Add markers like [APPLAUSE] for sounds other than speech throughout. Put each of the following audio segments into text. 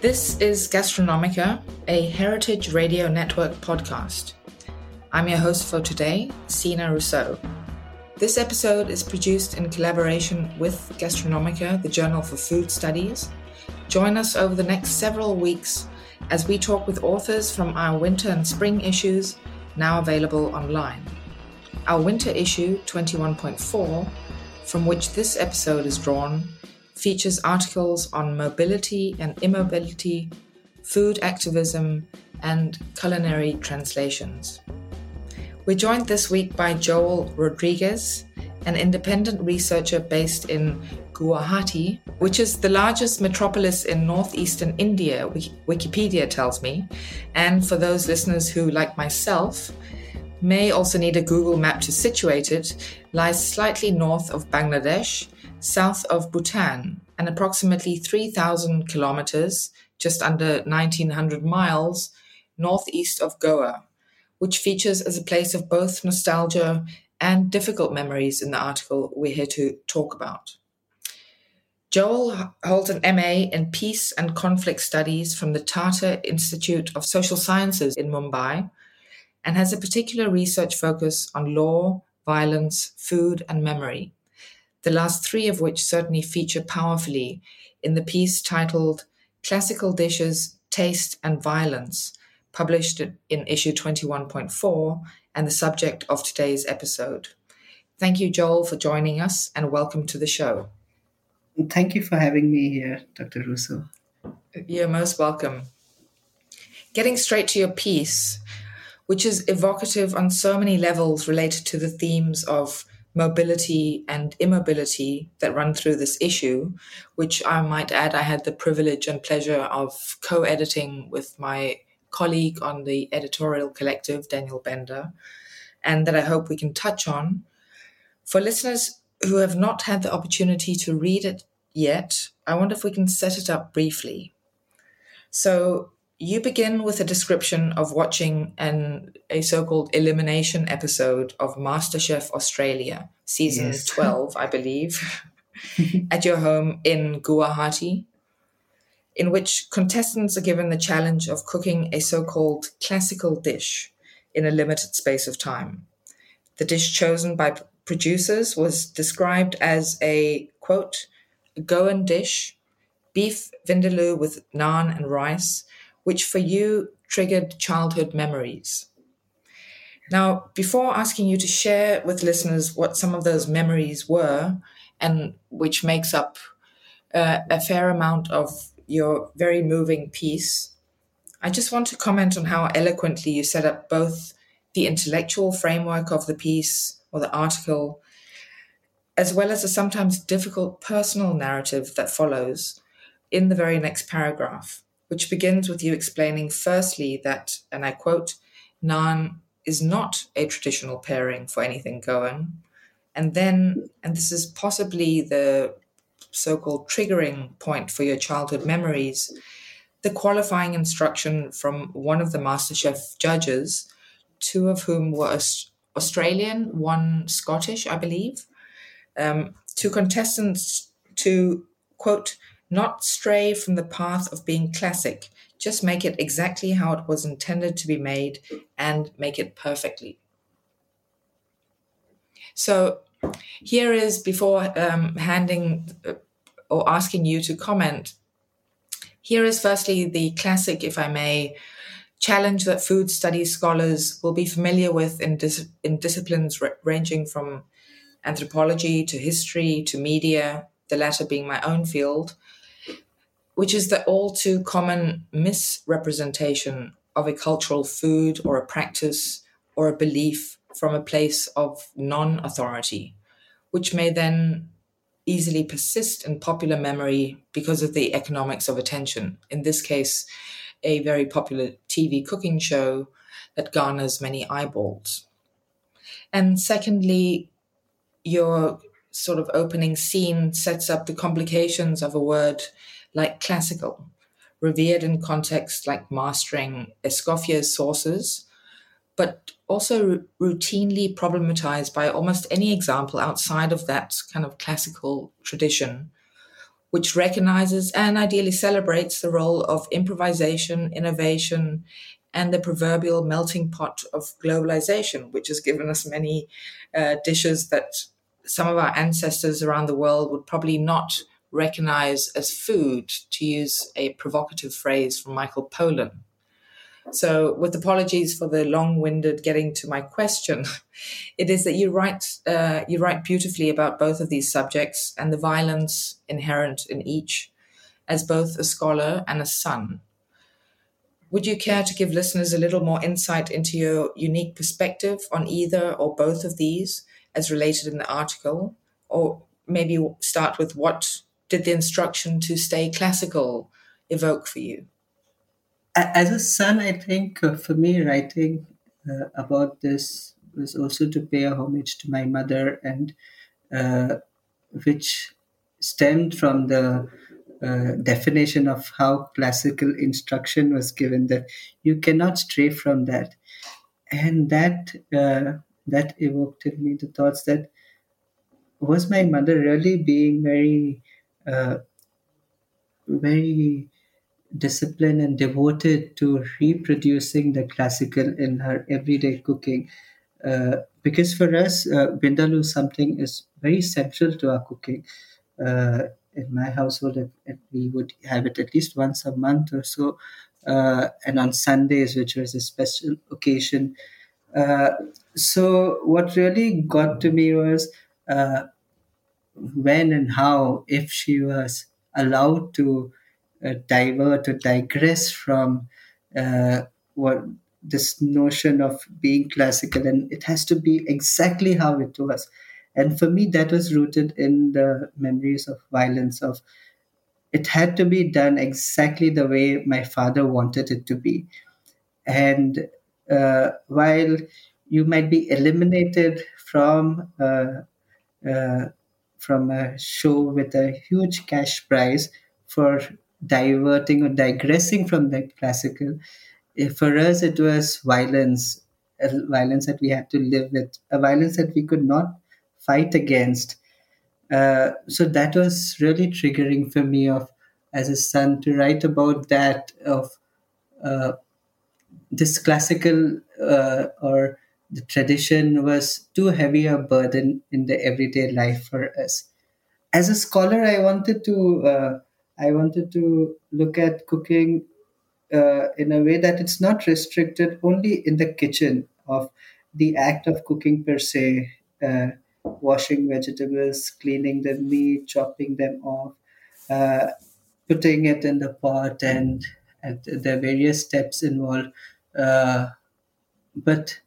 This is Gastronomica, a Heritage Radio Network podcast. I'm your host for today, Signe Rousseau. This episode is produced in collaboration with Gastronomica, the Journal for Food Studies. Join us over the next several weeks as we talk with authors from our winter and spring issues, now available online. Our winter issue, 21.4, from which this episode is drawn, features articles on mobility and immobility, food activism, and culinary translations. We're joined this week by Joel Rodrigues, an independent researcher based in Guwahati, which is the largest metropolis in northeastern India, Wikipedia tells me. And for those listeners who, like myself, may also need a Google map to situate it, lies slightly north of Bangladesh south of Bhutan and approximately 3,000 kilometers, just under 1,900 miles, northeast of Goa, which features as a place of both nostalgia and difficult memories in the article we're here to talk about. Joel holds an MA in Peace and Conflict Studies from the Tata Institute of Social Sciences in Mumbai and has a particular research focus on law, violence, food, and memory the last three of which certainly feature powerfully in the piece titled Classical Dishes, Taste and Violence, published in issue 21.4 and the subject of today's episode. Thank you, Joel, for joining us and welcome to the show. Thank you for having me here, Dr. Rousseau. You're most welcome. Getting straight to your piece, which is evocative on so many levels related to the themes of mobility and immobility that run through this issue, which I might add, I had the privilege and pleasure of co editing with my colleague on the editorial collective, Daniel Bender, and that I hope we can touch on. For listeners who have not had the opportunity to read it yet, I wonder if we can set it up briefly. So, you begin with a description of watching an a so-called elimination episode of MasterChef Australia, season yes. [LAUGHS] 12, I believe, [LAUGHS] at your home in Guwahati, in which contestants are given the challenge of cooking a so-called classical dish in a limited space of time. The dish chosen by producers was described as a quote, Goan dish, beef vindaloo with naan and rice, which for you triggered childhood memories. Now, before asking you to share with listeners what some of those memories were, and which makes up uh, a fair amount of your very moving piece, I just want to comment on how eloquently you set up both the intellectual framework of the piece or the article, as well as a sometimes difficult personal narrative that follows in the very next paragraph which begins with you explaining firstly that, and I quote, naan is not a traditional pairing for anything Goan. And then, and this is possibly the so called triggering point for your childhood memories, the qualifying instruction from one of the MasterChef judges, two of whom were Australian, one Scottish, I believe, um, to contestants to, quote, not stray from the path of being classic, just make it exactly how it was intended to be made and make it perfectly. So here is before um, handing uh, or asking you to comment. Here is firstly the classic, if I may, challenge that food studies scholars will be familiar with in, dis- in disciplines r- ranging from anthropology to history to media, the latter being my own field, which is the all too common misrepresentation of a cultural food or a practice or a belief from a place of non authority, which may then easily persist in popular memory because of the economics of attention. In this case, a very popular TV cooking show that garners many eyeballs. And secondly, your sort of opening scene sets up the complications of a word like classical, revered in contexts like mastering Escoffier's sources, but also routinely problematized by almost any example outside of that kind of classical tradition which recognizes and ideally celebrates the role of improvisation, innovation, and the proverbial melting pot of globalization, which has given us many uh, dishes that some of our ancestors around the world would probably not recognize as food, to use a provocative phrase from Michael Pollan. So, with apologies for the long-winded getting to my question, [LAUGHS] it is that you write uh, you write beautifully about both of these subjects and the violence inherent in each, as both a scholar and a son. Would you care to give listeners a little more insight into your unique perspective on either or both of these, as related in the article, or maybe start with what did the instruction to stay classical evoke for you? as a son, I think uh, for me, writing uh, about this was also to pay a homage to my mother, and uh, which stemmed from the uh, definition of how classical instruction was given that you cannot stray from that, and that uh, that evoked in me the thoughts that was my mother really being very very disciplined and devoted to reproducing the classical in her everyday cooking. Uh, because for us, uh, Vindaloo something is very central to our cooking. Uh, in my household, it, it, we would have it at least once a month or so, uh, and on Sundays, which was a special occasion. Uh, so, what really got to me was uh, when and how, if she was allowed to uh, divert or digress from uh, what this notion of being classical and it has to be exactly how it was. And for me that was rooted in the memories of violence of it had to be done exactly the way my father wanted it to be. And uh, while you might be eliminated from uh, uh, from a show with a huge cash prize for diverting or digressing from the classical. For us, it was violence, violence that we had to live with, a violence that we could not fight against. Uh, so that was really triggering for me of as a son to write about that of uh, this classical uh, or the tradition was too heavy a burden in the everyday life for us. As a scholar, I wanted to uh, I wanted to look at cooking uh, in a way that it's not restricted only in the kitchen of the act of cooking per se, uh, washing vegetables, cleaning the meat, chopping them off, uh, putting it in the pot, and, and the various steps involved. Uh, but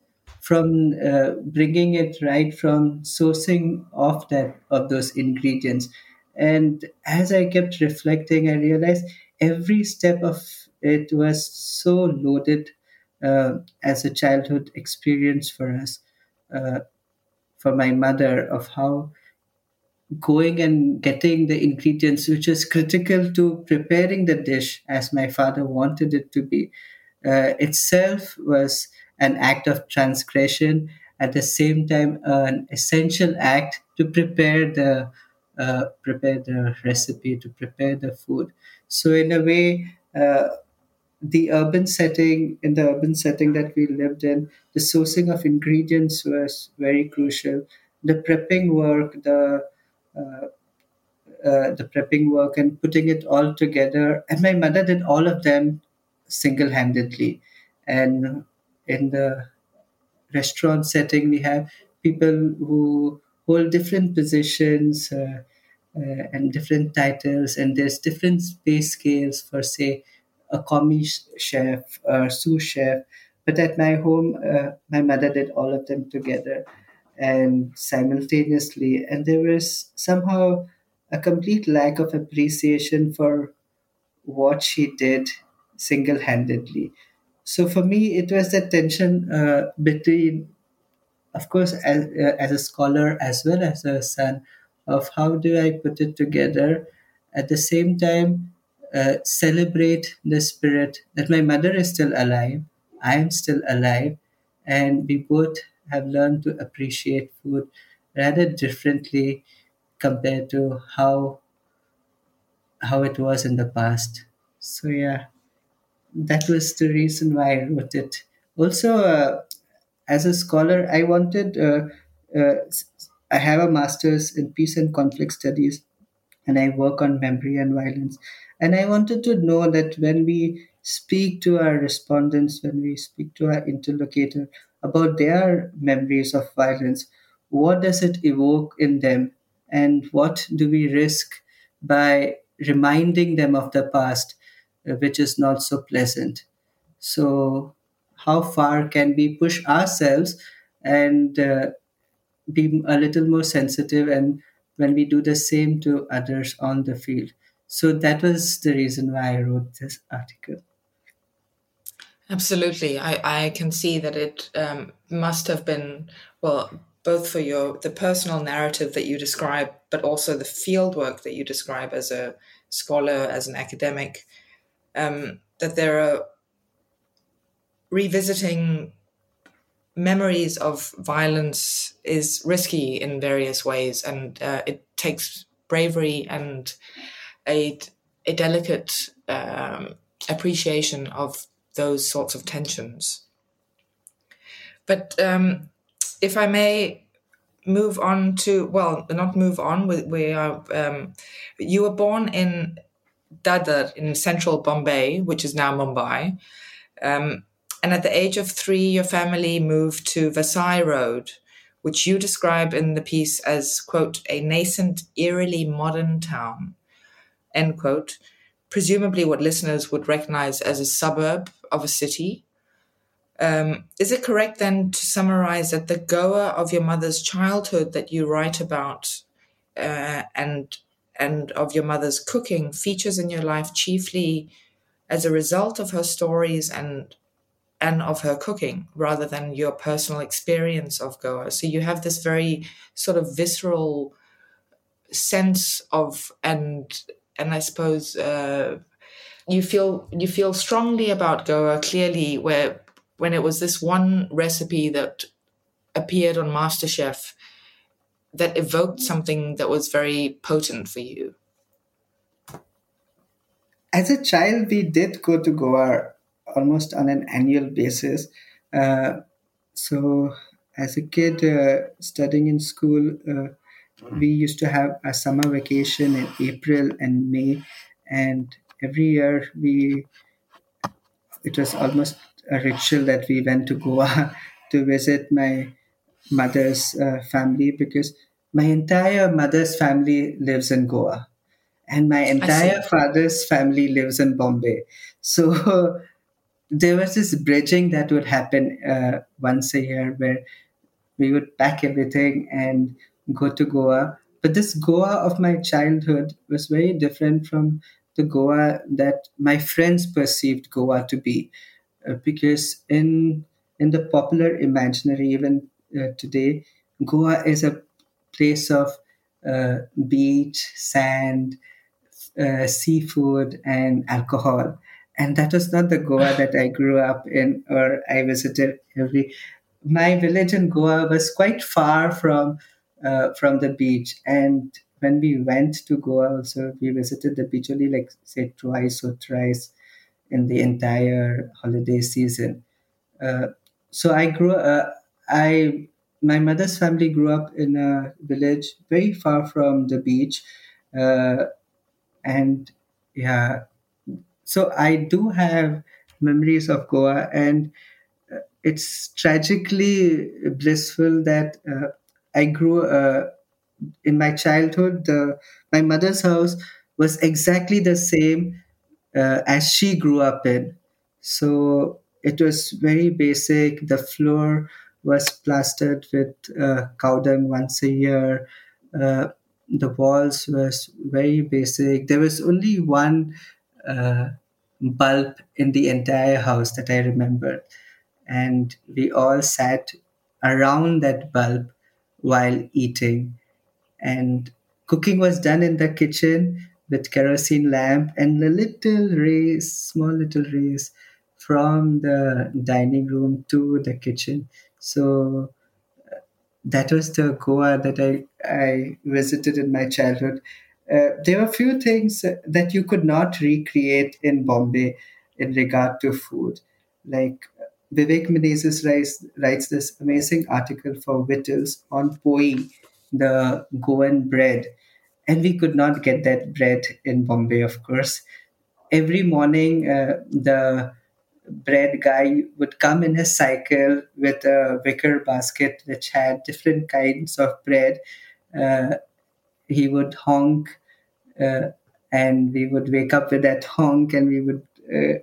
from uh, bringing it right from sourcing of that of those ingredients. And as I kept reflecting, I realized every step of it was so loaded uh, as a childhood experience for us, uh, for my mother, of how going and getting the ingredients, which is critical to preparing the dish as my father wanted it to be, uh, itself was an act of transgression. At the same time, an essential act to prepare the uh, prepare the recipe, to prepare the food. So, in a way, uh, the urban setting, in the urban setting that we lived in, the sourcing of ingredients was very crucial. The prepping work, the uh, uh, the prepping work and putting it all together. And my mother did all of them single handedly. And in the restaurant setting, we have people who hold different positions uh, uh, and different titles, and there's different pay scales for, say, a commis chef or sous chef. But at my home, uh, my mother did all of them together and simultaneously. And there was somehow a complete lack of appreciation for what she did single handedly. So for me, it was that tension uh, between, of course, as, uh, as a scholar as well as a son, of how do I put it together. At the same time, uh, celebrate the spirit that my mother is still alive, I am still alive, and we both have learned to appreciate food rather differently compared to how how it was in the past. So yeah, that was the reason why I wrote it. Also, uh, as a scholar, I wanted. Uh, uh, I have a master's in peace and conflict studies, and I work on memory and violence. And I wanted to know that when we speak to our respondents, when we speak to our interlocutor, about their memories of violence. What does it evoke in them? And what do we risk by reminding them of the past, which is not so pleasant? So, how far can we push ourselves and uh, be a little more sensitive and when we do the same to others on the field? So, that was the reason why I wrote this article. Absolutely, I, I can see that it um, must have been well both for your the personal narrative that you describe, but also the field work that you describe as a scholar, as an academic, um, that there are revisiting memories of violence is risky in various ways, and uh, it takes bravery and a a delicate um, appreciation of those sorts of tensions. But um, if I may move on to, well, not move on, we, we are, um, you were born in Dadar in central Bombay, which is now Mumbai. Um, and at the age of three, your family moved to Vasai Road, which you describe in the piece as, quote, a nascent, eerily modern town, end quote, presumably what listeners would recognize as a suburb of a city. Um, is it correct then to summarize that the Goa of your mother's childhood that you write about uh, and and of your mother's cooking features in your life chiefly as a result of her stories and and of her cooking rather than your personal experience of Goa. So you have this very sort of visceral sense of and and I suppose uh, you feel you feel strongly about Goa clearly where when it was this one recipe that appeared on MasterChef that evoked something that was very potent for you. As a child, we did go to Goa almost on an annual basis. Uh, so, as a kid uh, studying in school, uh, we used to have a summer vacation in April and May, and every year we it was almost a ritual that we went to Goa [LAUGHS] to visit my mother's uh, family because my entire mother's family lives in Goa and my entire father's family lives in Bombay. So [LAUGHS] there was this bridging that would happen uh, once a year where we would pack everything and go to Goa. But this Goa of my childhood was very different from the Goa that my friends perceived Goa to be, uh, because in in the popular imaginary even today, Goa is a place of uh, beach, sand, uh, seafood, and alcohol. And that was not the Goa that I grew up in or I visited every. My village in Goa was quite far from uh, from the beach, and when we went to Goa, also we visited the beach only like say twice or thrice in the entire holiday season. Uh, so I grew. Uh, I my mother's family grew up in a village very far from the beach, uh, and yeah, so I do have memories of Goa, and uh, it's tragically blissful that uh, I grew uh, in my childhood. The, my mother's house was exactly the same uh, as she grew up in. So it was very basic. The floor was plastered with uh, cow dung once a year. Uh, the walls was very basic. There was only one uh, bulb in the entire house that I remember, and we all sat around that bulb while eating. And cooking was done in the kitchen with kerosene lamp and a little rays, small little rays from the dining room to the kitchen. So that was the Goa that I, I visited in my childhood. Uh, there were a few things that you could not recreate in Bombay in regard to food. Like Vivek Menezes writes, writes this amazing article for Vittles on poi, the Goan bread. And we could not get that bread in Bombay, of course. Every morning, uh, the bread guy would come in his cycle with a wicker basket which had different kinds of bread. Uh, he would honk, uh, and we would wake up with that honk, and we would uh,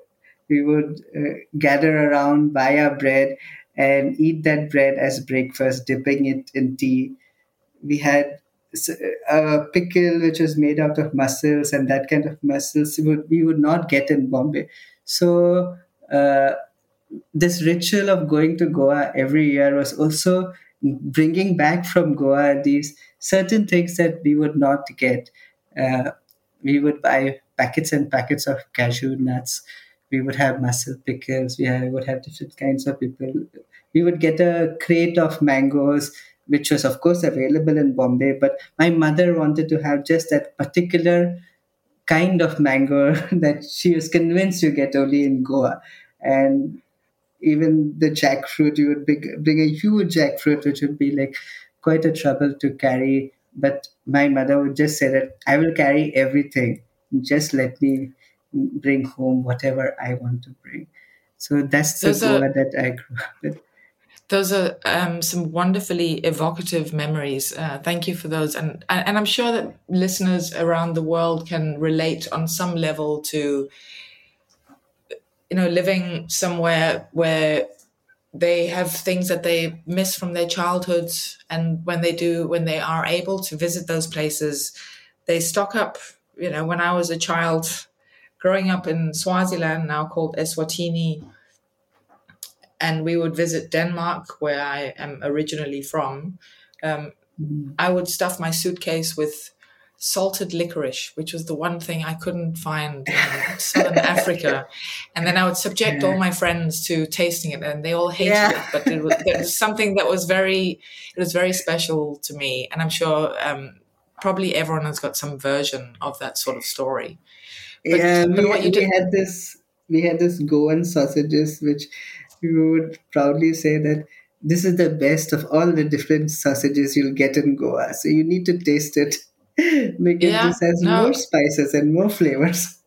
we would uh, gather around, buy our bread, and eat that bread as breakfast, dipping it in tea. We had a pickle which was made out of mussels, and that kind of mussels we would, we would not get in Bombay. So uh, this ritual of going to Goa every year was also bringing back from Goa these certain things that we would not get. Uh, we would buy packets and packets of cashew nuts. We would have mussel pickles. We would have different kinds of people. We would get a crate of mangoes, which was, of course, available in Bombay. But my mother wanted to have just that particular kind of mango [LAUGHS] that she was convinced you get only in Goa. And even the jackfruit, you would bring, bring a huge jackfruit, which would be like quite a trouble to carry. But my mother would just say that I will carry everything. Just let me bring home whatever I want to bring. So that's the Those Goa are, that I grew up with. Those are um, some wonderfully evocative memories. Uh, thank you for those, and and I'm sure that listeners around the world can relate on some level to you know, living somewhere where they have things that they miss from their childhoods. And when they do, when they are able to visit those places, they stock up. You know, when I was a child growing up in Swaziland, now called Eswatini, and we would visit Denmark, where I am originally from, um, mm. I would stuff my suitcase with salted licorice, which was the one thing I couldn't find in southern [LAUGHS] Africa. And then I would subject yeah. all my friends to tasting it, and they all hated yeah. it. But it was, it was, [LAUGHS] something that was very, it was very special to me, and I'm sure um, probably everyone has got some version of that sort of story. But, yeah, but we, we had this, we had this Goan sausages, which we would proudly say that this is the best of all the different sausages you'll get in Goa. So you need to taste it [LAUGHS] because yeah, this has no. more spices and more flavors.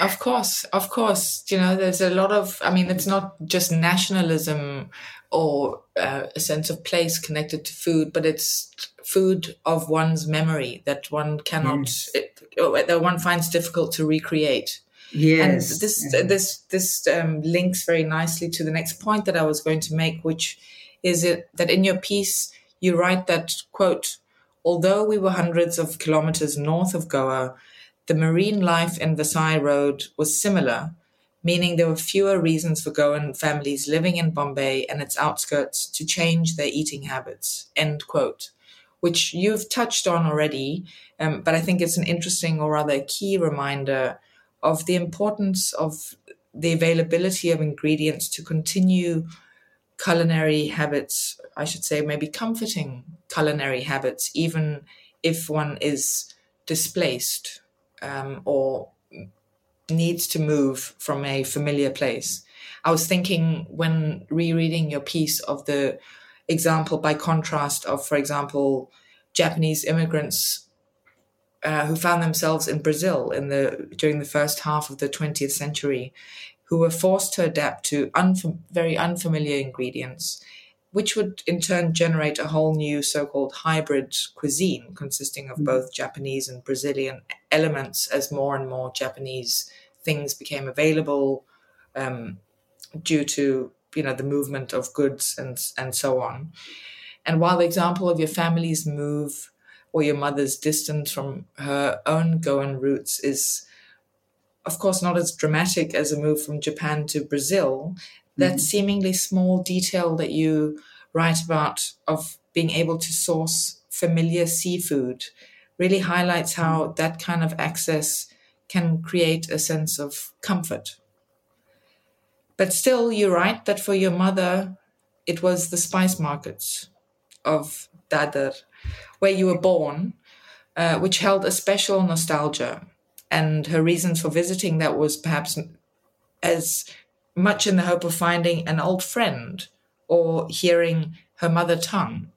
Of course, of course. You know, there's a lot of, I mean, it's not just nationalism or uh, a sense of place connected to food, but it's food of one's memory that one cannot, yes. it, that one finds difficult to recreate. Yes. And this, yeah. this, this um, links very nicely to the next point that I was going to make, which is it that in your piece, you write that, quote, Although we were hundreds of kilometers north of Goa, the marine life in Vasai Road was similar, meaning there were fewer reasons for Goan families living in Bombay and its outskirts to change their eating habits. End quote. which you've touched on already, um, but I think it's an interesting or rather a key reminder of the importance of the availability of ingredients to continue culinary habits, I should say, maybe comforting culinary habits, even if one is displaced um, or needs to move from a familiar place. I was thinking when rereading your piece of the example by contrast of, for example, Japanese immigrants uh, who found themselves in Brazil in the during the first half of the 20th century, who were forced to adapt to unfam- very unfamiliar ingredients, which would in turn generate a whole new so-called hybrid cuisine consisting of mm. both Japanese and Brazilian elements as more and more Japanese things became available um, due to you know the movement of goods and and so on. And while the example of your family's move or your mother's distance from her own Goan roots is, of course, not as dramatic as a move from Japan to Brazil, mm-hmm. that seemingly small detail that you write about of being able to source familiar seafood really highlights how mm-hmm. that kind of access can create a sense of comfort. But still, you're right that for your mother, it was the spice markets of Dadar, where you were born, uh, which held a special nostalgia. And her reasons for visiting that was perhaps as much in the hope of finding an old friend or hearing her mother tongue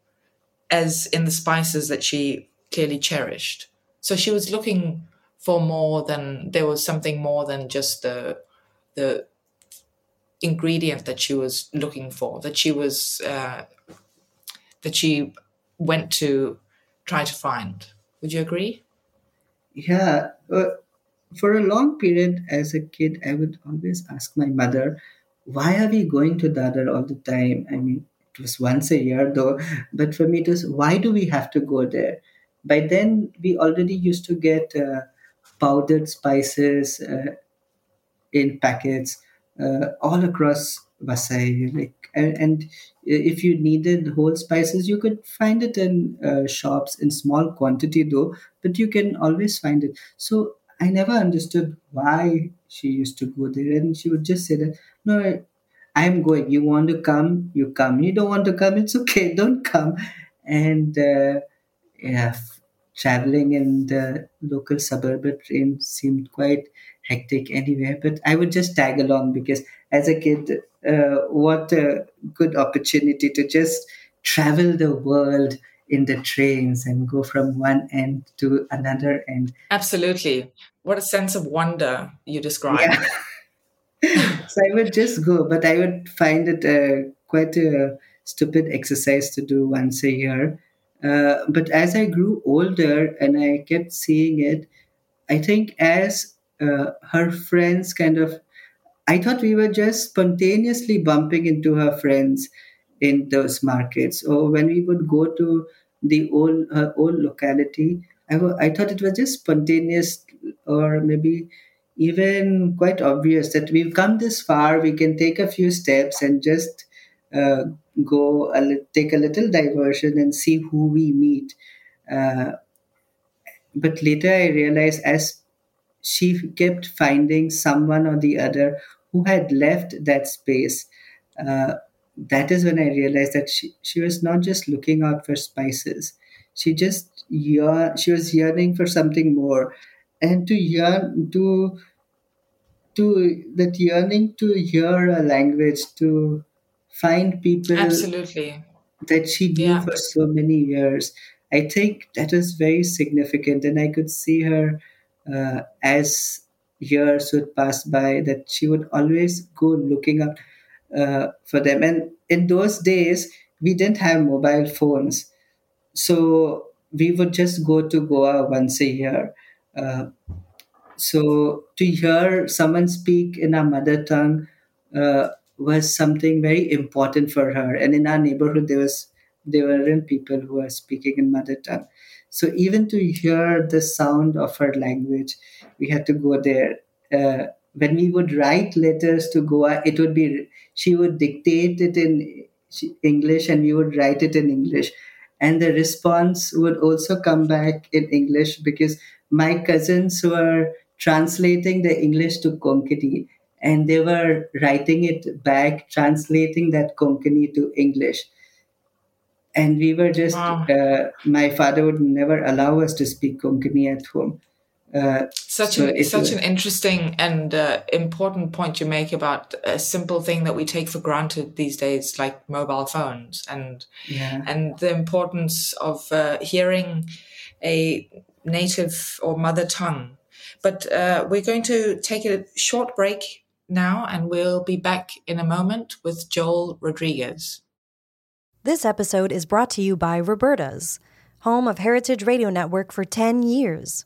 as in the spices that she clearly cherished. So she was looking for more than there was something more than just the the ingredient that she was looking for that she was uh, that she went to try to find would you agree yeah uh, for a long period as a kid i would always ask my mother why are we going to Dadar all the time i mean it was once a year though [LAUGHS] but for me it was why do we have to go there by then we already used to get uh, powdered spices uh, in packets uh, all across Vasai. Like, and, and, if you needed whole spices, you could find it in uh, shops in small quantity, though. But you can always find it. So I never understood why she used to go there, and she would just say that, "No, I'm going. You want to come? You come. You don't want to come? It's okay. [LAUGHS] Don't come." And uh, yeah, traveling in the local suburban train seemed quite hectic anyway. But I would just tag along because as a kid, uh, what a good opportunity to just travel the world in the trains and go from one end to another end. Absolutely. What a sense of wonder you describe. Yeah. [LAUGHS] so I would just go, but I would find it uh, quite a stupid exercise to do once a year uh, but as I grew older and I kept seeing it, I think as uh, her friends kind of, I thought we were just spontaneously bumping into her friends in those markets. Or when we would go to the old her old locality, I, w- I thought it was just spontaneous or maybe even quite obvious that we've come this far, we can take a few steps and just uh, go a li- take a little diversion and see who we meet. Uh, but later I realized as she kept finding someone or the other who had left that space, uh, that is when I realized that she, she was not just looking out for spices. She just yearn, she was yearning for something more, and to yearn to to that yearning to hear a language to find people absolutely that she knew yeah. for so many years. I think that was very significant, and I could see her uh, as years would pass by that she would always go looking up uh, for them. And in those days, we didn't have mobile phones, so we would just go to Goa once a year. Uh, so to hear someone speak in our mother tongue uh, was something very important for her. And in our neighborhood, there was there weren't people who were speaking in mother tongue. So even to hear the sound of her language, we had to go there. Uh, when we would write letters to Goa, it would be she would dictate it in English and we would write it in English. and the response would also come back in English because my cousins were translating the English to Konkani and they were writing it back, translating that Konkani to English. And we were just, wow. uh, my father would never allow us to speak Konkani at home. Uh, such so an such an interesting and uh, important point you make about a simple thing that we take for granted these days, like mobile phones, and yeah. and the importance of uh, hearing a native or mother tongue. But uh, we're going to take a short break now, and we'll be back in a moment with Joel Rodrigues. This episode is brought to you by Roberta's, home of Heritage Radio Network for 10 years.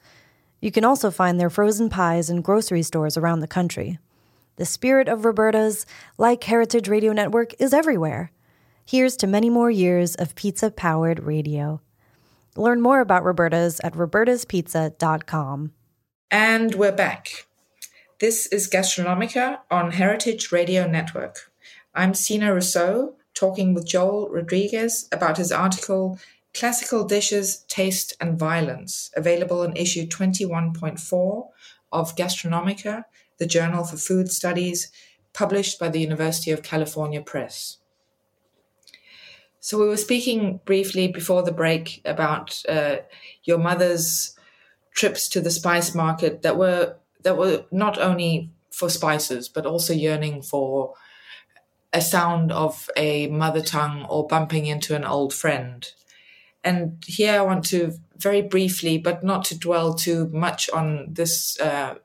You can also find their frozen pies in grocery stores around the country. The spirit of Roberta's, like Heritage Radio Network, is everywhere. Here's to many more years of pizza powered radio. Learn more about Roberta's at robertaspizza.com. And we're back. This is Gastronomica on Heritage Radio Network. I'm Signe Rousseau, talking with Joel Rodrigues about his article Classical Dishes, Taste and Violence, available in issue 21.4 of Gastronomica, the Journal for Food Studies, published by the University of California Press. So, we were speaking briefly before the break about uh, your mother's trips to the spice market that were that were not only for spices but also yearning for a sound of a mother tongue or bumping into an old friend and here I want to very briefly, but not to dwell too much on this, uh,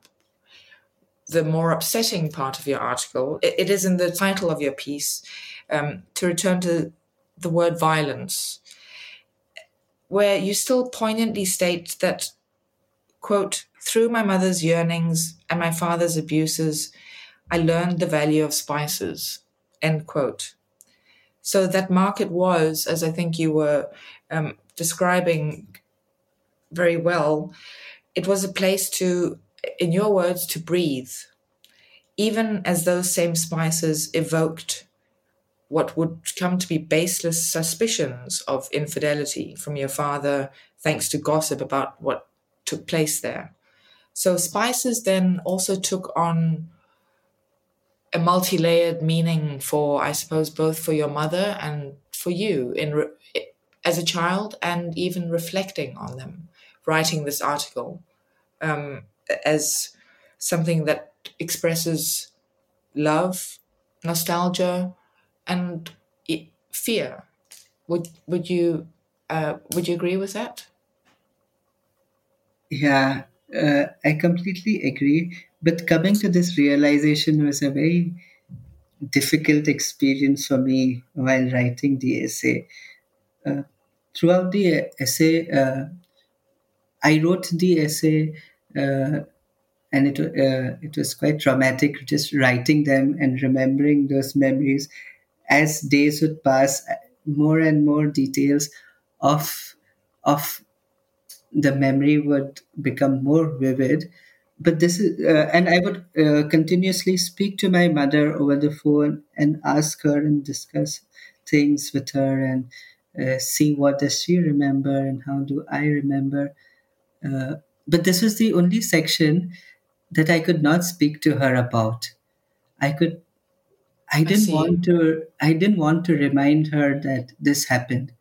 the more upsetting part of your article. it, it is in the title of your piece um, to return to the word violence, where you still poignantly state that, quote, through my mother's yearnings and my father's abuses, I learned the value of spices, end quote. So that market was, as I think you were um, describing very well, it was a place to, in your words, to breathe, even as those same spices evoked what would come to be baseless suspicions of infidelity from your father, thanks to gossip about what took place there. So spices then also took on a multi-layered meaning for i suppose both for your mother and for you in re- as a child and even reflecting on them writing this article um, as something that expresses love nostalgia and fear. Would would you uh, would you agree with that? Yeah uh, i completely agree but coming to this realization was a very difficult experience for me while writing the essay. Uh, throughout the essay, uh, I wrote the essay, uh, and it uh, it was quite traumatic. Just writing them and remembering those memories as days would pass, more and more details of of the memory would become more vivid but this is uh, and i would uh, continuously speak to my mother over the phone and ask her and discuss things with her and uh, see what does she remember and how do i remember. Uh, but this was the only section that i could not speak to her about. I could i didn't I want to i didn't want to remind her that this happened.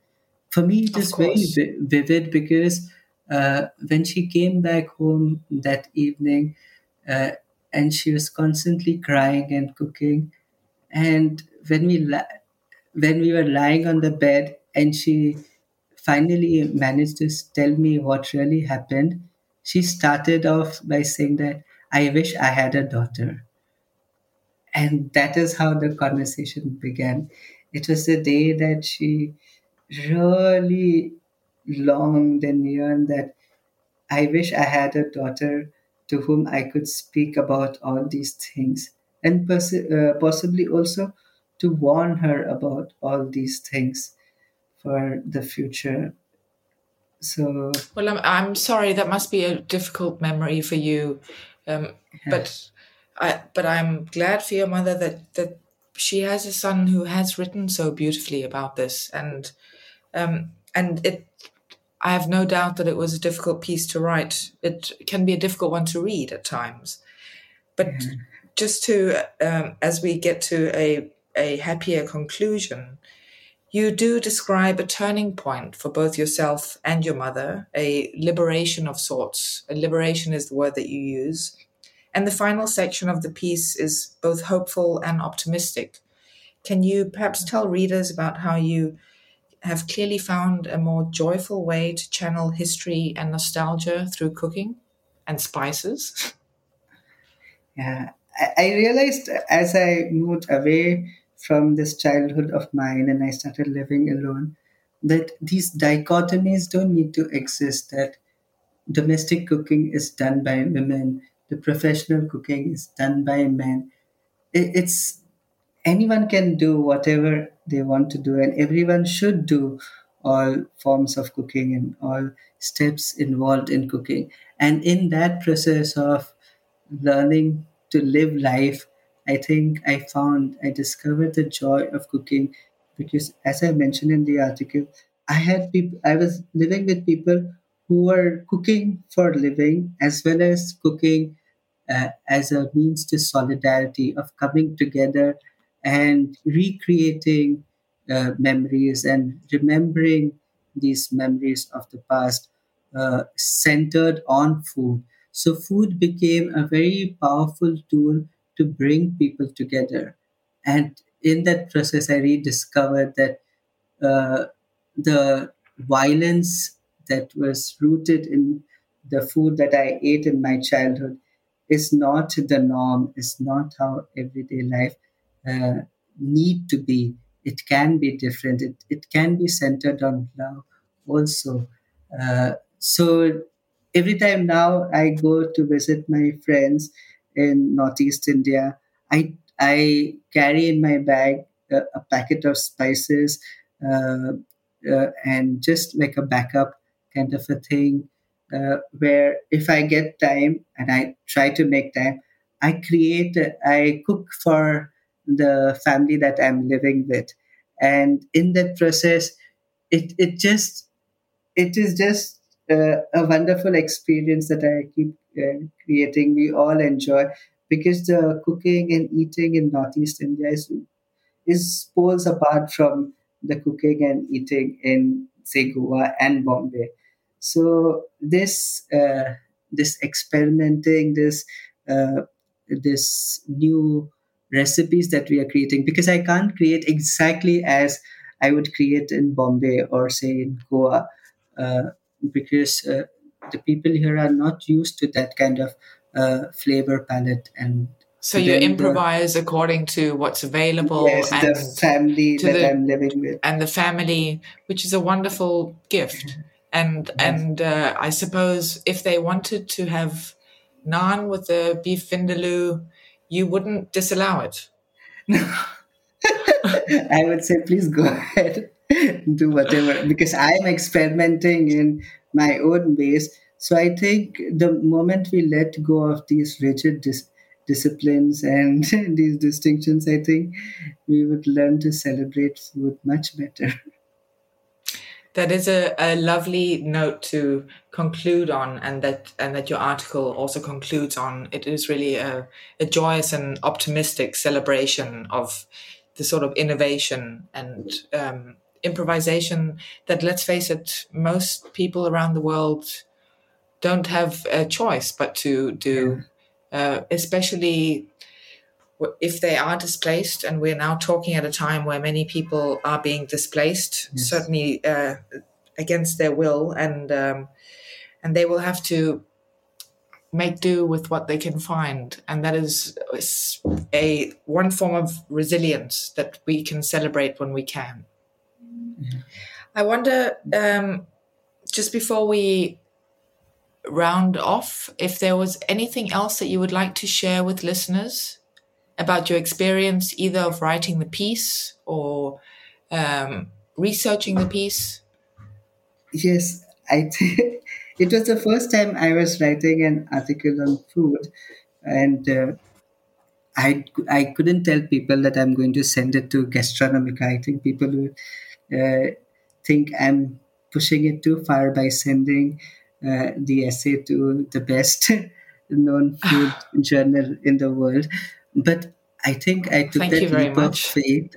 For me it is very vivid because uh, when she came back home that evening, uh, and she was constantly crying and cooking. And when we la- when we were lying on the bed, and she finally managed to tell me what really happened, she started off by saying that I wish I had a daughter. And that is how the conversation began. It was the day that she really longed and yearned that I wish I had a daughter to whom I could speak about all these things and pers- uh, possibly also to warn her about all these things for the future. So, well, I'm, I'm sorry, that must be a difficult memory for you. Um, but I, but I'm glad for your mother that, that she has a son who has written so beautifully about this. And, um, and it, I have no doubt that it was a difficult piece to write. It can be a difficult one to read at times. But yeah. just to, um, as we get to a, a happier conclusion, you do describe a turning point for both yourself and your mother, a liberation of sorts. A liberation is the word that you use. And the final section of the piece is both hopeful and optimistic. Can you perhaps tell readers about how you have clearly found a more joyful way to channel history and nostalgia through cooking and spices. [LAUGHS] Yeah, I realized as I moved away from this childhood of mine and I started living alone that these dichotomies don't need to exist, that domestic cooking is done by women, the professional cooking is done by men. It's anyone can do whatever they want to do, and everyone should do all forms of cooking and all steps involved in cooking. And in that process of learning to live life, I think I found, I discovered the joy of cooking because, as I mentioned in the article, I had people, I was living with people who were cooking for living as well as cooking uh, as a means to solidarity of coming together and recreating uh, memories and remembering these memories of the past uh, centered on food. So, food became a very powerful tool to bring people together. And in that process, I rediscovered that uh, the violence that was rooted in the food that I ate in my childhood is not the norm, is not how everyday life uh, need to be. It can be different. It, it can be centered on love also. Uh, so every time now I go to visit my friends in Northeast India, I, I carry in my bag a, a packet of spices uh, uh, and just like a backup kind of a thing. Uh, where if I get time and I try to make time, I create, I cook for the family that I'm living with. And in that process, it, it just, it is just uh, a wonderful experience that I keep uh, creating. We all enjoy because the cooking and eating in Northeast India is, is poles apart from the cooking and eating in, say, Goa and Bombay. So this, uh, this experimenting, this, uh, this new recipes that we are creating because I can't create exactly as I would create in Bombay or say in Goa uh, because uh, the people here are not used to that kind of uh, flavor palette and so you improvise the, according to what's available yes, and the family that the, I'm living with. and the family which is a wonderful gift. And yes. and uh, I suppose if they wanted to have naan with the beef vindaloo you wouldn't disallow it. No. [LAUGHS] I would say, please go ahead, do whatever, because I'm experimenting in my own ways. So I think the moment we let go of these rigid dis- disciplines and [LAUGHS] these distinctions, I think we would learn to celebrate food much better. That is a, a lovely note to conclude on and that and that your article also concludes on. It is really a, a joyous and optimistic celebration of the sort of innovation and um, improvisation that let's face it most people around the world don't have a choice but to do uh, especially if they are displaced. And we're now talking at a time where many people are being displaced, yes. certainly uh, against their will, and um, and they will have to make do with what they can find and that is a one form of resilience that we can celebrate when we can mm-hmm. i wonder um, just before we round off if there was anything else that you would like to share with listeners about your experience either of writing the piece or um, researching the piece yes i think [LAUGHS] it was the first time I was writing an article on food, and uh, I I couldn't tell people that I'm going to send it to Gastronomica. I think people would uh, think I'm pushing it too far by sending uh, the essay to the best [LAUGHS] known food [LAUGHS] journal in the world. But I think I took Thank that leap of faith,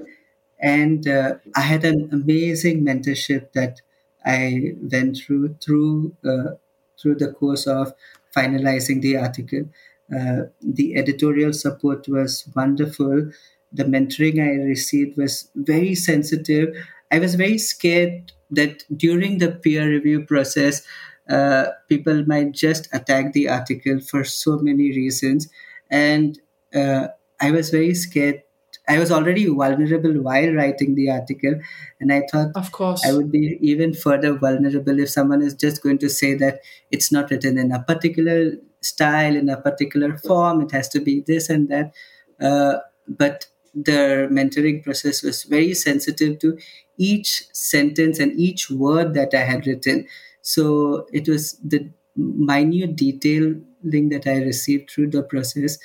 and uh, I had an amazing mentorship that I went through through uh, through the course of finalizing the article. Uh, the editorial support was wonderful. The mentoring I received was very sensitive. I was very scared that during the peer review process, uh, people might just attack the article for so many reasons. And uh, I was very scared I was already vulnerable while writing the article, and I thought, of course, I would be even further vulnerable if someone is just going to say that it's not written in a particular style, in a particular form. It has to be this and that. Uh, but the mentoring process was very sensitive to each sentence and each word that I had written. So it was the minute detailing that I received through the process.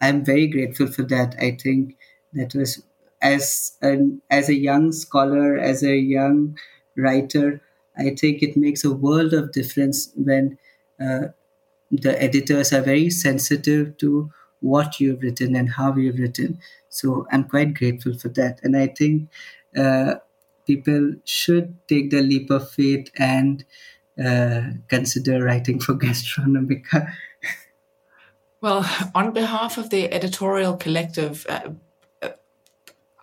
I'm very grateful for that. I think that was as an as a young scholar as a young writer i think it makes a world of difference when uh, the editors are very sensitive to what you've written and how you've written so i'm quite grateful for that and i think uh, people should take the leap of faith and uh, consider writing for [LAUGHS] gastronomica well on behalf of the editorial collective uh,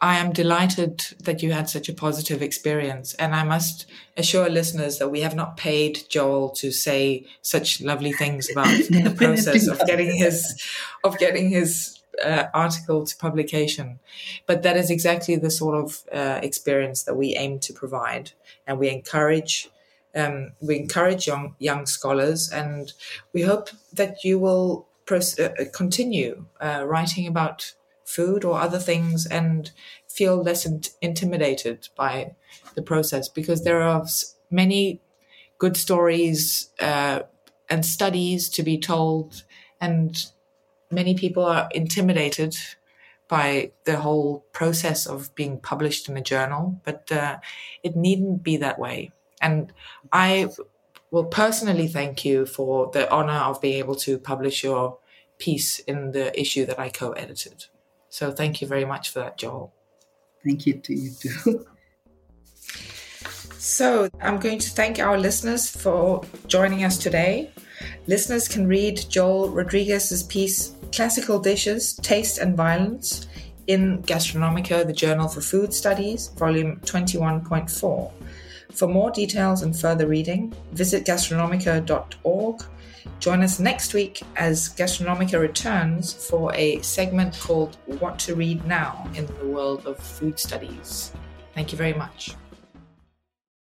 I am delighted that you had such a positive experience. And I must assure listeners that we have not paid Joel to say such lovely things about [COUGHS] the process of getting his, of getting his uh, article to publication. But that is exactly the sort of uh, experience that we aim to provide. And we encourage, um, we encourage young, young scholars and we hope that you will uh, continue uh, writing about food or other things and feel less in- intimidated by the process because there are many good stories uh, and studies to be told and many people are intimidated by the whole process of being published in a journal but uh, it needn't be that way. And i will personally thank you for the honor of being able to publish your piece in the issue that i co-edited so thank you very much for that, Joel. Thank you to you too. [LAUGHS] so I'm going to thank our listeners for joining us today. Listeners can read Joel Rodrigues's piece Classical Dishes, Taste and Violence in Gastronomica, the Journal for Food Studies, volume 21.4. For more details and further reading, visit gastronomica.org Join us next week as Gastronomica returns for a segment called What to Read Now in the World of Food Studies. Thank you very much.